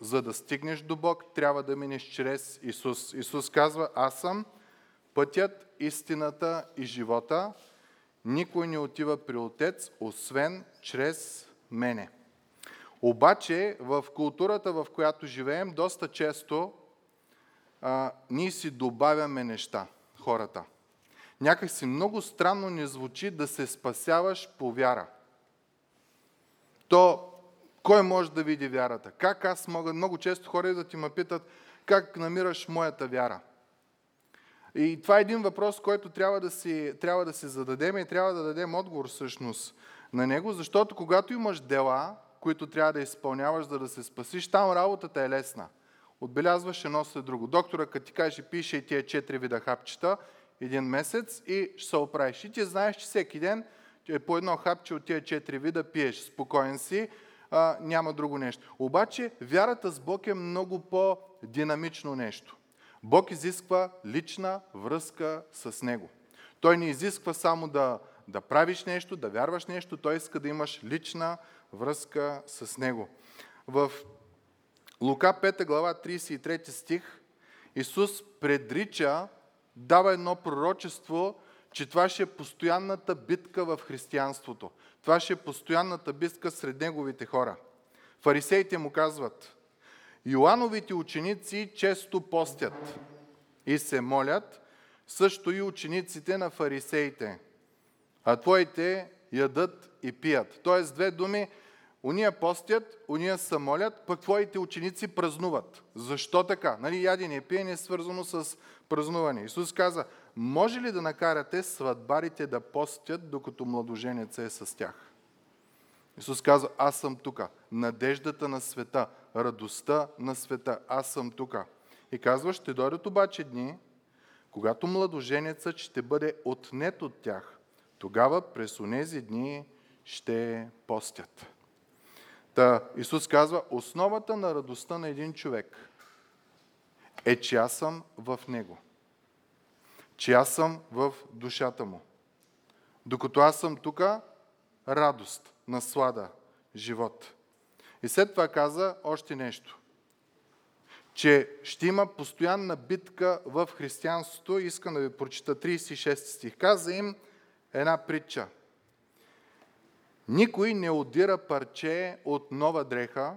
за да стигнеш до Бог, трябва да минеш чрез Исус. Исус казва, аз съм пътят, истината и живота. Никой не отива при Отец, освен чрез мене. Обаче в културата, в която живеем, доста често а, ние си добавяме неща, хората. Някак си много странно не звучи да се спасяваш по вяра. То кой може да види вярата? Как аз мога? Много често хора да ти ме питат как намираш моята вяра. И това е един въпрос, който трябва да си, трябва да си зададем и трябва да дадем отговор всъщност на него, защото когато имаш дела, които трябва да изпълняваш, за да се спасиш, там работата е лесна. Отбелязваш едно след друго. Доктора, като ти каже, пише и тия четири вида хапчета, един месец и ще се оправиш. И ти знаеш, че всеки ден е по едно хапче от тия четири вида пиеш. Спокоен си, а, няма друго нещо. Обаче вярата с Бог е много по-динамично нещо. Бог изисква лична връзка с Него. Той не изисква само да, да правиш нещо, да вярваш нещо, Той иска да имаш лична връзка с Него. В Лука 5 глава 33 стих Исус предрича, дава едно пророчество, че това ще е постоянната битка в християнството. Това ще е постоянната битка сред неговите хора. Фарисеите му казват, Йоановите ученици често постят и се молят, също и учениците на фарисеите, а твоите ядат и пият. Тоест, две думи, уния постят, уния се молят, пък твоите ученици празнуват. Защо така? Нали, ядене и пиене е свързано с празнуване. Исус каза, може ли да накарате сватбарите да постят, докато младоженеца е с тях? Исус казва, аз съм тука. Надеждата на света, радостта на света, аз съм тука. И казва, ще дойдат обаче дни, когато младоженецът ще бъде отнет от тях. Тогава през онези дни ще постят. Та Исус казва, основата на радостта на един човек е, че аз съм в него че аз съм в душата му. Докато аз съм тук, радост, наслада, живот. И след това каза още нещо. Че ще има постоянна битка в християнството. Искам да ви прочита 36 стих. Каза им една притча. Никой не отдира парче от нова дреха,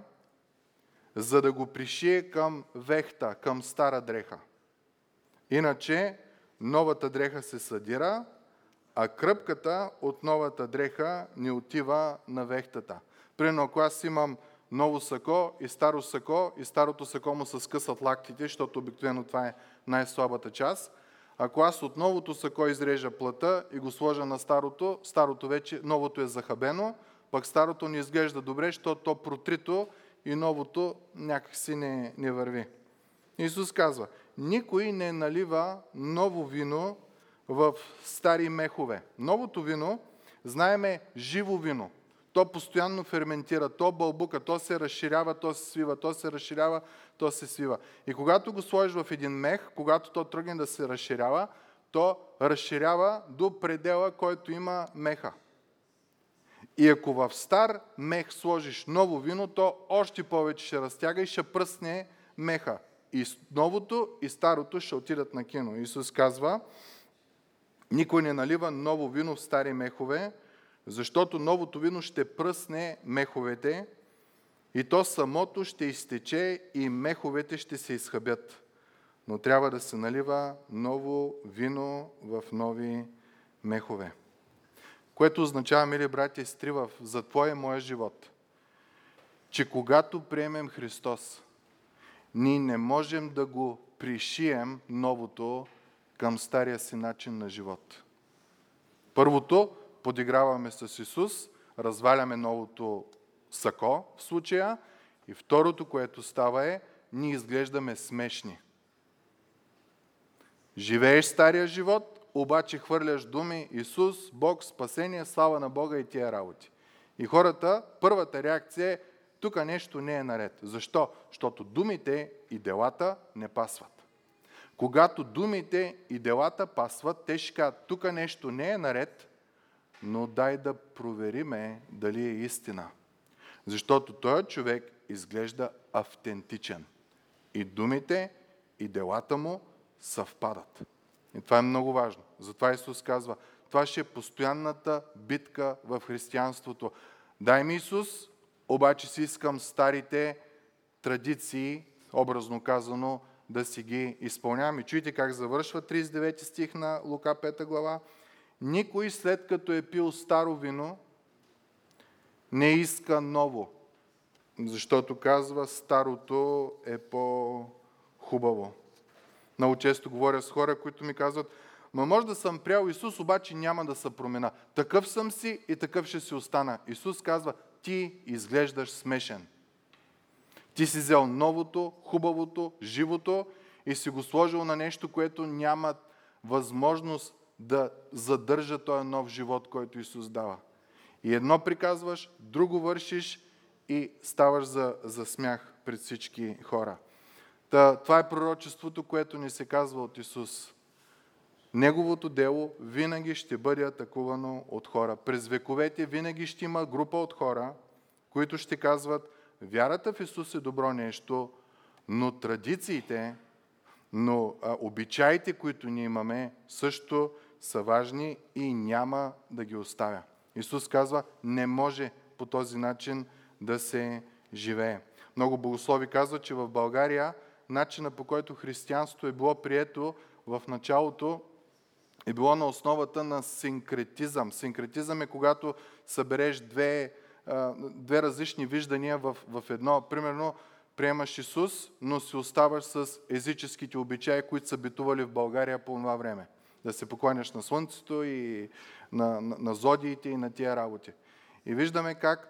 за да го пришие към вехта, към стара дреха. Иначе новата дреха се съдира, а кръпката от новата дреха не отива на вехтата. Примерно, ако аз имам ново сако и старо сако, и старото сако му се скъсат лактите, защото обикновено това е най-слабата част, ако аз от новото сако изрежа плъта и го сложа на старото, старото вече, новото е захабено, пък старото не изглежда добре, защото то протрито и новото някакси не, не върви. Исус казва, никой не налива ново вино в стари мехове. Новото вино, знаеме, живо вино. То постоянно ферментира, то бълбука, то се разширява, то се свива, то се разширява, то се свива. И когато го сложиш в един мех, когато то тръгне да се разширява, то разширява до предела, който има меха. И ако в стар мех сложиш ново вино, то още повече ще разтяга и ще пръсне меха и новото и старото ще отидат на кино. Исус казва, никой не налива ново вино в стари мехове, защото новото вино ще пръсне меховете и то самото ще изтече и меховете ще се изхъбят. Но трябва да се налива ново вино в нови мехове. Което означава, мили братя и сестри, за твоя моя живот, че когато приемем Христос, ние не можем да го пришием новото към стария си начин на живот. Първото, подиграваме с Исус, разваляме новото сако в случая и второто, което става е, ние изглеждаме смешни. Живееш стария живот, обаче хвърляш думи Исус, Бог, спасение, слава на Бога и тия работи. И хората, първата реакция е, тук нещо не е наред. Защо? Защото думите и делата не пасват. Когато думите и делата пасват, те ще кажат, тук нещо не е наред, но дай да провериме дали е истина. Защото този човек изглежда автентичен. И думите, и делата му съвпадат. И това е много важно. Затова Исус казва, това ще е постоянната битка в християнството. Дай ми Исус, обаче си искам старите традиции, образно казано, да си ги изпълнявам. И чуйте как завършва 39 стих на Лука 5 глава. Никой след като е пил старо вино, не иска ново, защото казва старото е по-хубаво. Много често говоря с хора, които ми казват, Ма може да съм прял Исус, обаче няма да се промена. Такъв съм си и такъв ще си остана. Исус казва, ти изглеждаш смешен. Ти си взел новото, хубавото, живото и си го сложил на нещо, което няма възможност да задържа този нов живот, който Исус дава. И едно приказваш, друго вършиш и ставаш за, за смях пред всички хора. Та, това е пророчеството, което ни се казва от Исус. Неговото дело винаги ще бъде атакувано от хора. През вековете винаги ще има група от хора, които ще казват, вярата в Исус е добро нещо, но традициите, но а, обичаите, които ние имаме, също са важни и няма да ги оставя. Исус казва, не може по този начин да се живее. Много богослови казват, че в България начина по който християнството е било прието в началото е било на основата на синкретизъм. Синкретизъм е когато събереш две, две различни виждания в, в едно. Примерно, приемаш Исус, но си оставаш с езическите обичаи, които са битували в България по това време. Да се покланяш на Слънцето и на, на, на зодиите и на тия работи. И виждаме как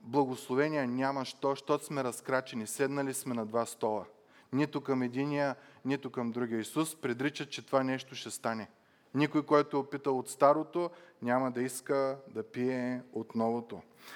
благословения няма, що, защото сме разкрачени, седнали сме на два стола. Нито към единия, нито към другия. Исус предрича, че това нещо ще стане. Никой, който е опитал от старото, няма да иска да пие от новото.